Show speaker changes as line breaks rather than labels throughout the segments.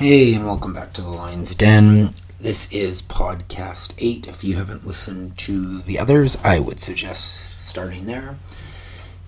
Hey, and welcome back to the Lion's Den. This is podcast 8. If you haven't listened to the others, I would suggest starting there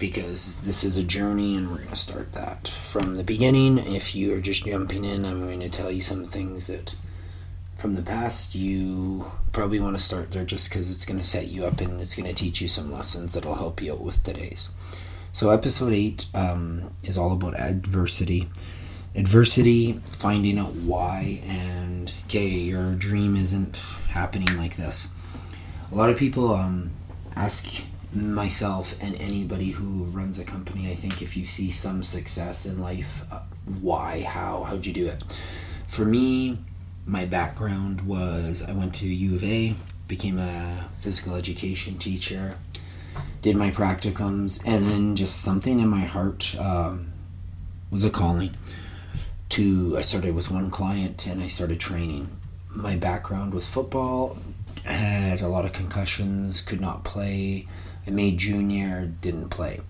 because this is a journey and we're going to start that from the beginning. If you are just jumping in, I'm going to tell you some things that from the past you probably want to start there just because it's going to set you up and it's going to teach you some lessons that'll help you out with today's. So, episode 8 um, is all about adversity. Adversity, finding out why, and okay, your dream isn't happening like this. A lot of people um, ask myself and anybody who runs a company, I think if you see some success in life, uh, why, how, how'd you do it? For me, my background was I went to U of A, became a physical education teacher, did my practicums, and then just something in my heart um, was a calling. To I started with one client and I started training. My background was football. Had a lot of concussions, could not play. I made junior, didn't play.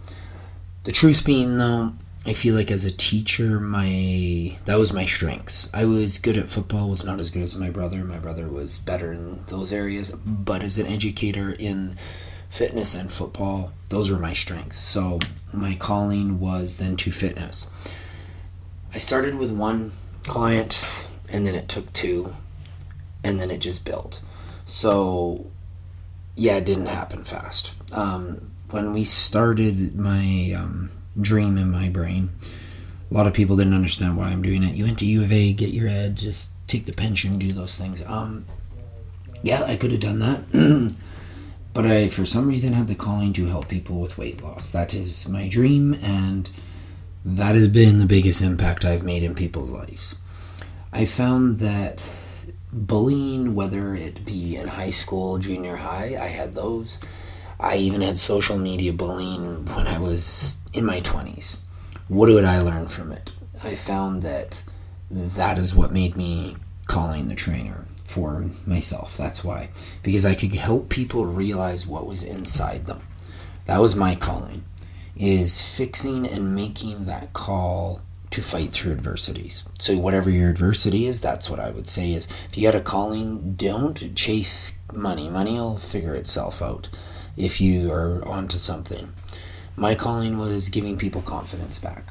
The truth being, though, I feel like as a teacher, my that was my strengths. I was good at football, was not as good as my brother. My brother was better in those areas, but as an educator in fitness and football, those were my strengths. So my calling was then to fitness. I started with one client, and then it took two, and then it just built. So yeah, it didn't happen fast. Um, when we started my um, dream in my brain, a lot of people didn't understand why I'm doing it. You went to U of A, get your ed, just take the pension, do those things. Um, yeah, I could have done that. but I, for some reason, had the calling to help people with weight loss. That is my dream, and that has been the biggest impact I've made in people's lives. I found that bullying, whether it be in high school, junior high, I had those. I even had social media bullying when I was in my 20s. What did I learn from it? I found that that is what made me calling the trainer for myself. That's why. Because I could help people realize what was inside them. That was my calling. Is fixing and making that call to fight through adversities. So whatever your adversity is, that's what I would say is if you got a calling, don't chase money. Money will figure itself out if you are onto something. My calling was giving people confidence back.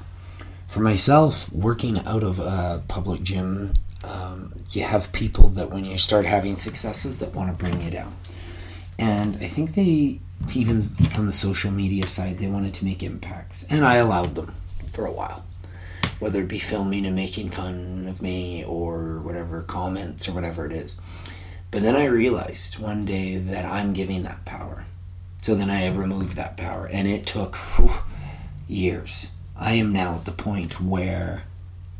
For myself, working out of a public gym, um, you have people that when you start having successes that want to bring you down. And I think they, even on the social media side, they wanted to make impacts. And I allowed them for a while whether it be filming and making fun of me or whatever comments or whatever it is. But then I realized one day that I'm giving that power. So then I removed that power, and it took whew, years. I am now at the point where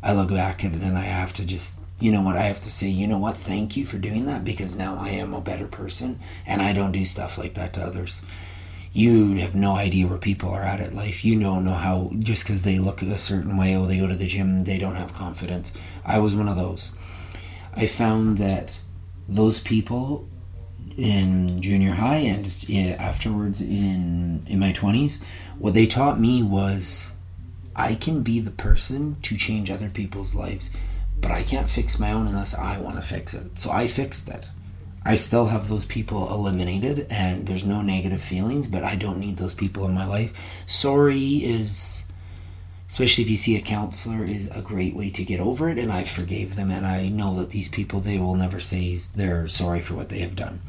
I look back at it and I have to just, you know what, I have to say, you know what, thank you for doing that because now I am a better person and I don't do stuff like that to others you have no idea where people are at at life. You don't know how just because they look a certain way or they go to the gym, they don't have confidence. I was one of those. I found that those people in junior high and afterwards in in my 20s what they taught me was I can be the person to change other people's lives but I can't fix my own unless I want to fix it so I fixed it I still have those people eliminated and there's no negative feelings, but I don't need those people in my life. Sorry is especially if you see a counselor is a great way to get over it and I forgave them and I know that these people they will never say they're sorry for what they have done.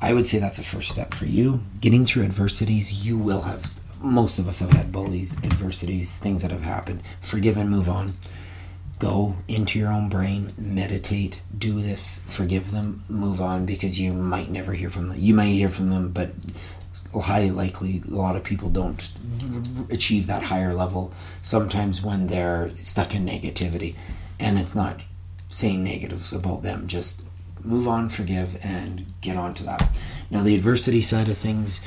I would say that's a first step for you. Getting through adversities, you will have most of us have had bullies, adversities, things that have happened. Forgive and move on go into your own brain, meditate, do this, forgive them, move on because you might never hear from them. You might hear from them, but highly likely a lot of people don't achieve that higher level sometimes when they're stuck in negativity. And it's not saying negatives about them, just move on, forgive, and get on to that. Now, the adversity side of things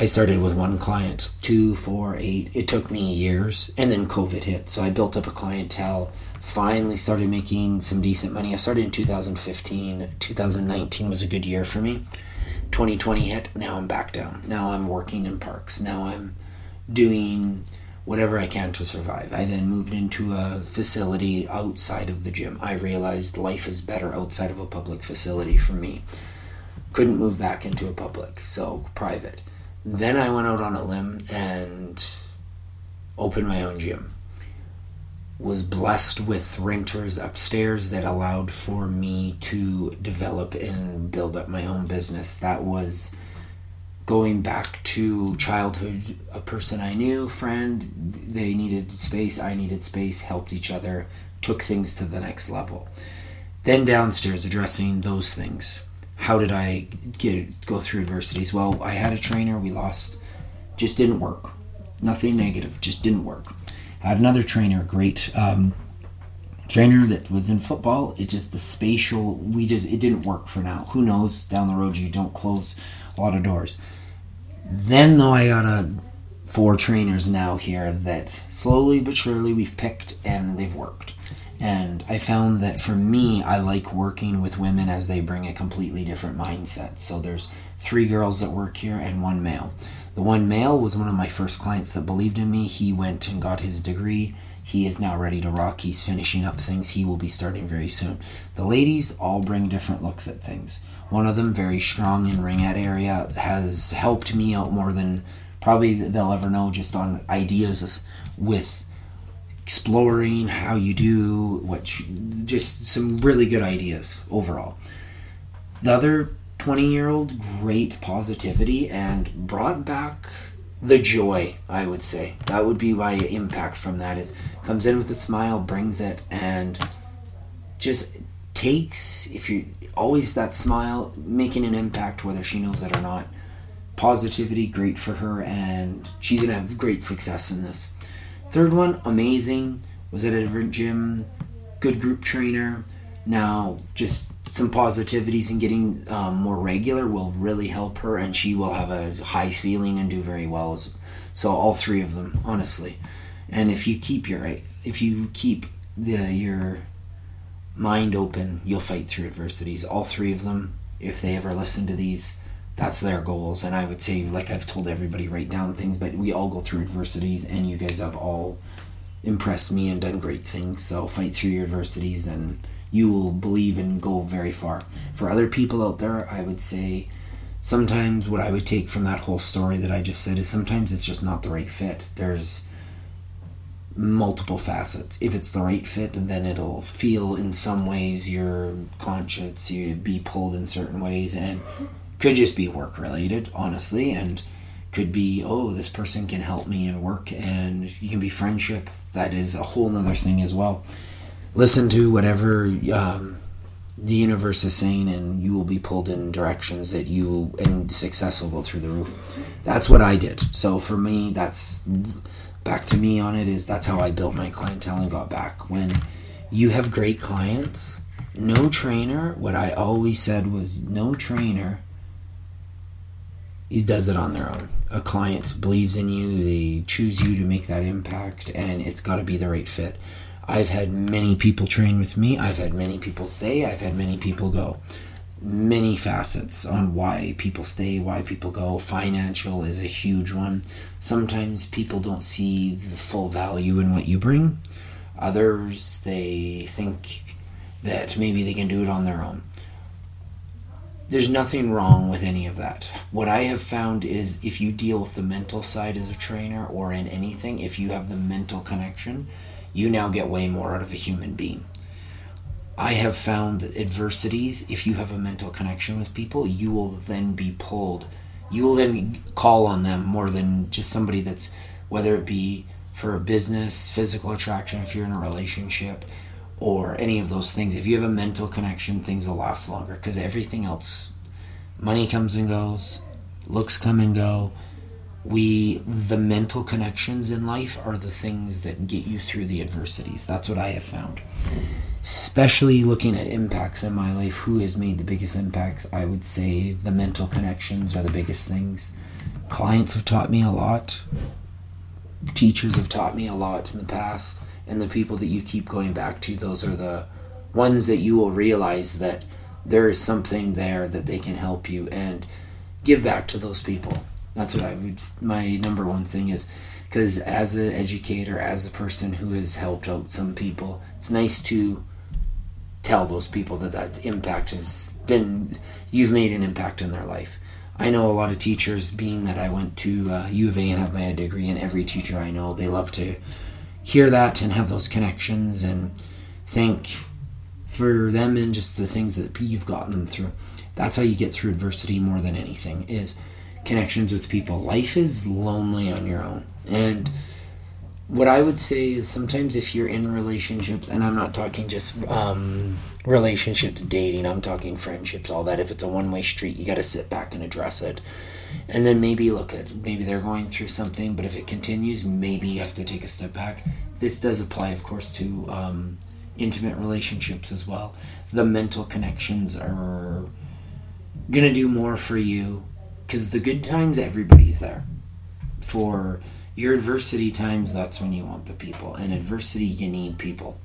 I started with one client, two, four, eight. It took me years, and then COVID hit. So I built up a clientele. Finally, started making some decent money. I started in 2015. 2019 was a good year for me. 2020 hit. Now I'm back down. Now I'm working in parks. Now I'm doing whatever I can to survive. I then moved into a facility outside of the gym. I realized life is better outside of a public facility for me. Couldn't move back into a public, so private. Then I went out on a limb and opened my own gym. Was blessed with renters upstairs that allowed for me to develop and build up my own business. That was going back to childhood, a person I knew, friend, they needed space, I needed space, helped each other, took things to the next level. Then downstairs, addressing those things. How did I get go through adversities? Well, I had a trainer, we lost, just didn't work. Nothing negative, just didn't work. I had another trainer, great um, trainer that was in football. It just the spatial, we just it didn't work for now. Who knows? Down the road, you don't close a lot of doors. Then, though, I got a four trainers now here that slowly but surely we've picked and they've worked. And I found that for me, I like working with women as they bring a completely different mindset. So there's three girls that work here and one male. The one male was one of my first clients that believed in me. He went and got his degree. He is now ready to rock. He's finishing up things. He will be starting very soon. The ladies all bring different looks at things. One of them, very strong in ringette area, has helped me out more than probably they'll ever know just on ideas with exploring how you do what you, just some really good ideas overall. The other 20 year old, great positivity and brought back the joy, I would say. That would be my impact from that is comes in with a smile, brings it and just takes if you always that smile, making an impact whether she knows it or not. Positivity, great for her, and she's gonna have great success in this. Third one, amazing. Was at a different gym, good group trainer. Now, just some positivities and getting um, more regular will really help her, and she will have a high ceiling and do very well. So all three of them, honestly. And if you keep your if you keep the your mind open, you'll fight through adversities. All three of them, if they ever listen to these, that's their goals. And I would say, like I've told everybody, write down things, but we all go through adversities, and you guys have all impressed me and done great things. So fight through your adversities, and you will believe and go very far. For other people out there, I would say sometimes what I would take from that whole story that I just said is sometimes it's just not the right fit. There's multiple facets. If it's the right fit, then it'll feel in some ways your conscience, you be pulled in certain ways, and could just be work related, honestly, and could be oh this person can help me in work, and you can be friendship. That is a whole other thing as well. Listen to whatever um, the universe is saying, and you will be pulled in directions that you and success will go through the roof. That's what I did. So for me, that's back to me on it is that's how I built my clientele and got back. When you have great clients, no trainer, what I always said was no trainer he does it on their own. A client believes in you, they choose you to make that impact, and it's got to be the right fit. I've had many people train with me, I've had many people stay, I've had many people go many facets on why people stay, why people go. Financial is a huge one. Sometimes people don't see the full value in what you bring. Others, they think that maybe they can do it on their own. There's nothing wrong with any of that. What I have found is if you deal with the mental side as a trainer or in anything, if you have the mental connection, you now get way more out of a human being I have found that adversities, if you have a mental connection with people, you will then be pulled. You will then call on them more than just somebody that's, whether it be for a business, physical attraction, if you're in a relationship, or any of those things. If you have a mental connection, things will last longer because everything else, money comes and goes, looks come and go. We, the mental connections in life are the things that get you through the adversities. That's what I have found especially looking at impacts in my life, who has made the biggest impacts? I would say the mental connections are the biggest things. Clients have taught me a lot. Teachers have taught me a lot in the past. And the people that you keep going back to, those are the ones that you will realize that there is something there that they can help you and give back to those people. That's what I would, my number one thing is because as an educator, as a person who has helped out some people, it's nice to tell those people that that impact has been you've made an impact in their life. I know a lot of teachers, being that I went to uh, U of A and have my degree, and every teacher I know, they love to hear that and have those connections and thank for them and just the things that you've gotten them through. That's how you get through adversity more than anything is connections with people. Life is lonely on your own. And what I would say is sometimes if you're in relationships, and I'm not talking just um, relationships, dating, I'm talking friendships, all that. If it's a one way street, you got to sit back and address it. And then maybe look at maybe they're going through something, but if it continues, maybe you have to take a step back. This does apply, of course, to um, intimate relationships as well. The mental connections are to do more for you because the good times, everybody's there. For your adversity times, that's when you want the people. And adversity, you need people.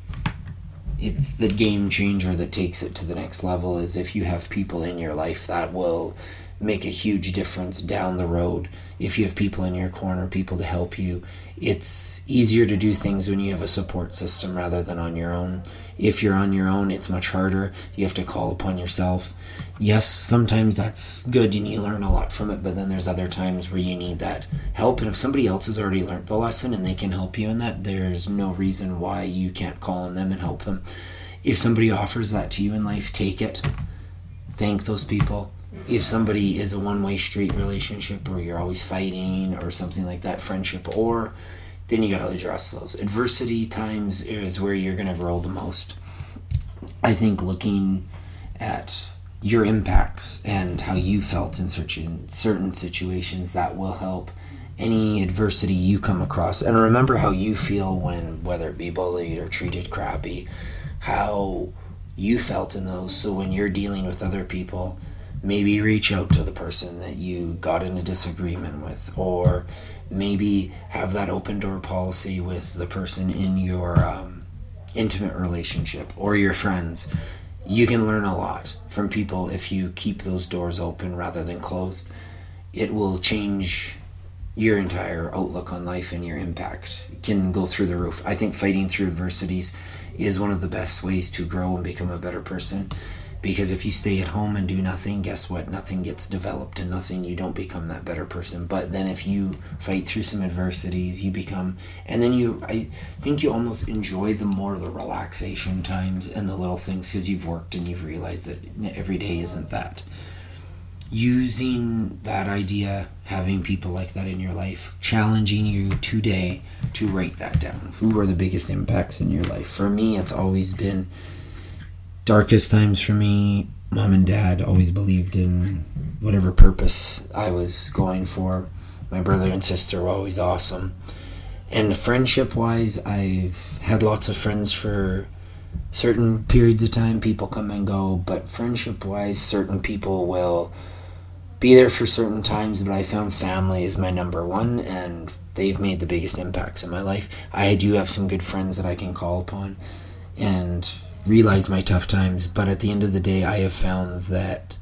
It's the game changer that takes it to the next level. Is if you have people in your life that will make a huge difference down the road. If you have people in your corner, people to help you, it's easier to do things when you have a support system rather than on your own. If you're on your own, it's much harder. You have to call upon yourself. Yes, sometimes that's good and you learn a lot from it, but then there's other times where you need that help. And if somebody else has already learned the lesson and they can help you in that, there's no reason why you can't call on them and help them. If somebody offers that to you in life, take it. Thank those people if somebody is a one way street relationship where you're always fighting or something like that, friendship, or then you got to address those. Adversity times is where you're going to grow the most. I think looking at your impacts and how you felt in certain certain situations that will help any adversity you come across and remember how you feel when whether it be bullied or treated crappy how you felt in those so when you're dealing with other people maybe reach out to the person that you got in a disagreement with or maybe have that open door policy with the person in your um, intimate relationship or your friends. You can learn a lot from people if you keep those doors open rather than closed. It will change your entire outlook on life and your impact. It can go through the roof. I think fighting through adversities is one of the best ways to grow and become a better person because if you stay at home and do nothing, guess what? Nothing gets developed and nothing, you don't become that better person. But then if you fight through some adversities, you become, and then you, I think you almost enjoy the more the relaxation times and the little things because you've worked and you've realized that every day isn't that. Using that idea, having people like that in your life, challenging you today to write that down. Who are the biggest impacts in your life? For me, it's always been darkest times for me, mom and dad always believed in whatever purpose I was going for. My brother and sister were always awesome. And friendship wise, I've had lots of friends for certain periods of time. People come and go, but friendship wise, certain people will be there for certain times. But I found family is my number one, and they've made the biggest impacts in my life. I do have some good friends that I can call upon, and realize my tough times, but at the end of the day, I have found that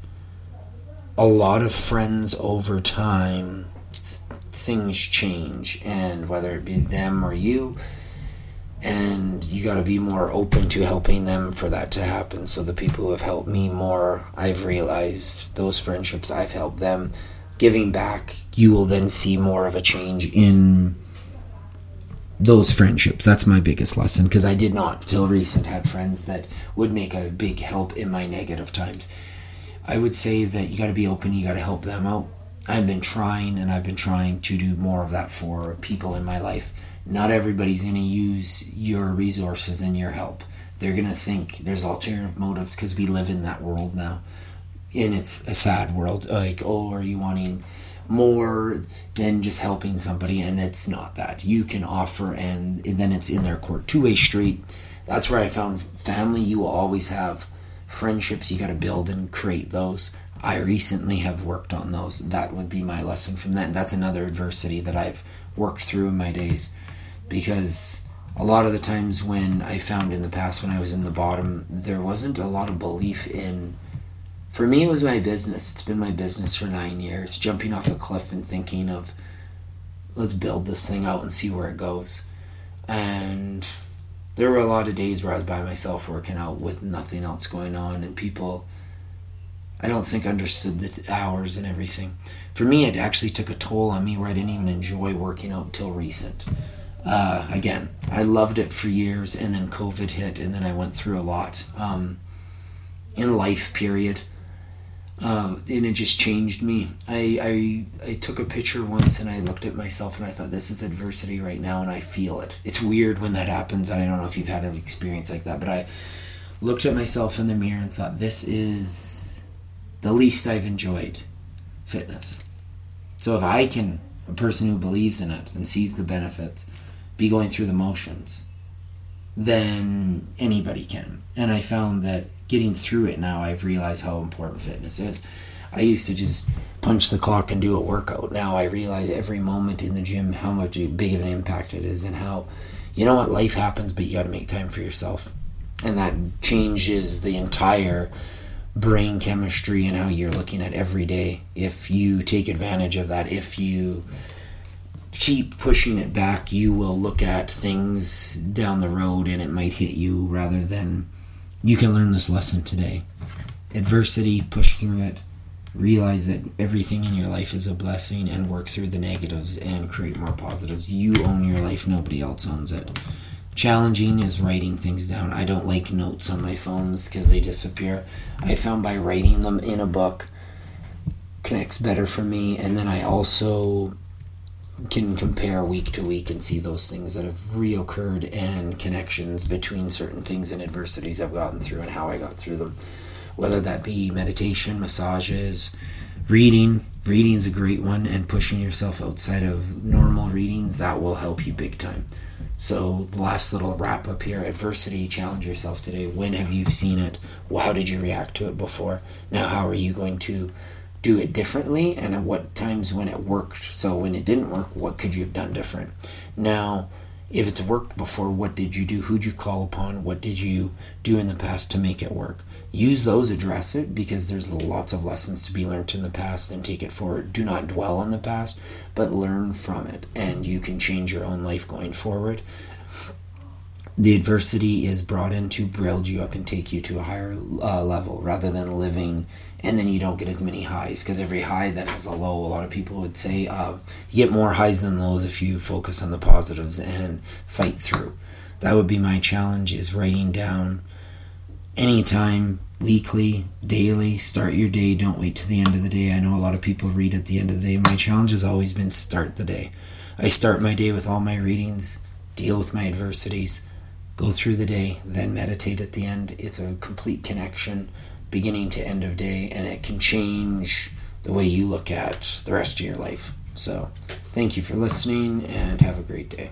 a lot of friends over time, th- things change, and whether it be them or you, and you got to be more open to helping them for that to happen. So, the people who have helped me more, I've realized those friendships, I've helped them. Giving back, you will then see more of a change in those friendships. That's my biggest lesson because I did not, till recent, have friends that would make a big help in my negative times. I would say that you got to be open, you got to help them out. I've been trying and I've been trying to do more of that for people in my life. Not everybody's going to use your resources and your help. They're going to think there's alternative motives because we live in that world now. And it's a sad world. Like, oh, are you wanting more than just helping somebody and it's not that. You can offer and, then it's in their court. Two-way street that's where i found family. You will always have friendships. You got to build and create those. I recently have worked on those. That would be my lesson from that that's another adversity that i've worked through in my days. Because a lot of the times when i found in the past when i was in the bottom there wasn't a lot of belief in for me, it was my business. It's been my business for nine years. Jumping off a cliff and thinking of let's build this thing out and see where it goes. And there were a lot of days where I was by myself working out with nothing else going on, and people, I don't think, understood the hours and everything. For me, it actually took a toll on me where I didn't even enjoy working out till recent. Uh, again, I loved it for years, and then COVID hit, and then I went through a lot um, in life. Period uh, and it just changed me. I, I I took a picture once and I looked at myself and I thought this is adversity right now and I feel it. It's weird when that happens. I don't know if you've had an experience like that, but I looked at myself in the mirror and thought this is the least I've enjoyed fitness. So if I can, a person who believes in it and sees the benefits, be going through the motions, then anybody can. And I found that getting through it now, I've realized how important fitness is. I used to just punch the clock and do a workout. Now I realize every moment in the gym how much big of an impact it is and how, you know what, life happens, but you got to make time for yourself. And that changes the entire brain chemistry and how you're looking at every day. If you take advantage of that, if you keep pushing it back, you will look at things down the road and it might hit you rather than you can learn this lesson today. Adversity, push through it, realize that everything in your life is a blessing, and work through the negatives and create more positives. You own your life, nobody else owns it. Challenging is writing things down. I don't like notes on my phones because they disappear. I found by writing them in a book connects better for me, and then I also can compare week to week and see those things that have reoccurred and connections between certain things and adversities I've gotten through and how I got through them. Whether that be meditation, massages, reading. Reading is a great one, and pushing yourself outside of normal readings that will help you big time. So, the last little wrap up here adversity, challenge yourself today. When have you seen it? How did you react to it before? Now, how are you going to do it differently and at what times when it worked. So when it didn't work, what could you have done different? Now, if it's worked before, what did you do? Who'd you call upon? What did you do in the past to make it work? Use those, address it, because there's lots of lessons to be learned in the past and take it forward. Do not dwell on the past, but learn from it, and you can change your own life going forward. The adversity is brought in to build you up and take you to a higher uh, level rather than living and then you don't get as many highs because every high then has a low. A lot of people would say uh, you get more highs than lows if you focus on the positives and fight through. That would be my challenge: is writing down anytime, weekly, daily. Start your day. Don't wait to the end of the day. I know a lot of people read at the end of the day. My challenge has always been start the day. I start my day with all my readings, deal with my adversities, go through the day, then meditate at the end. It's a complete connection beginning to end of day, and it can change the way you look at the rest of your life. So, thank you for listening and have a great day.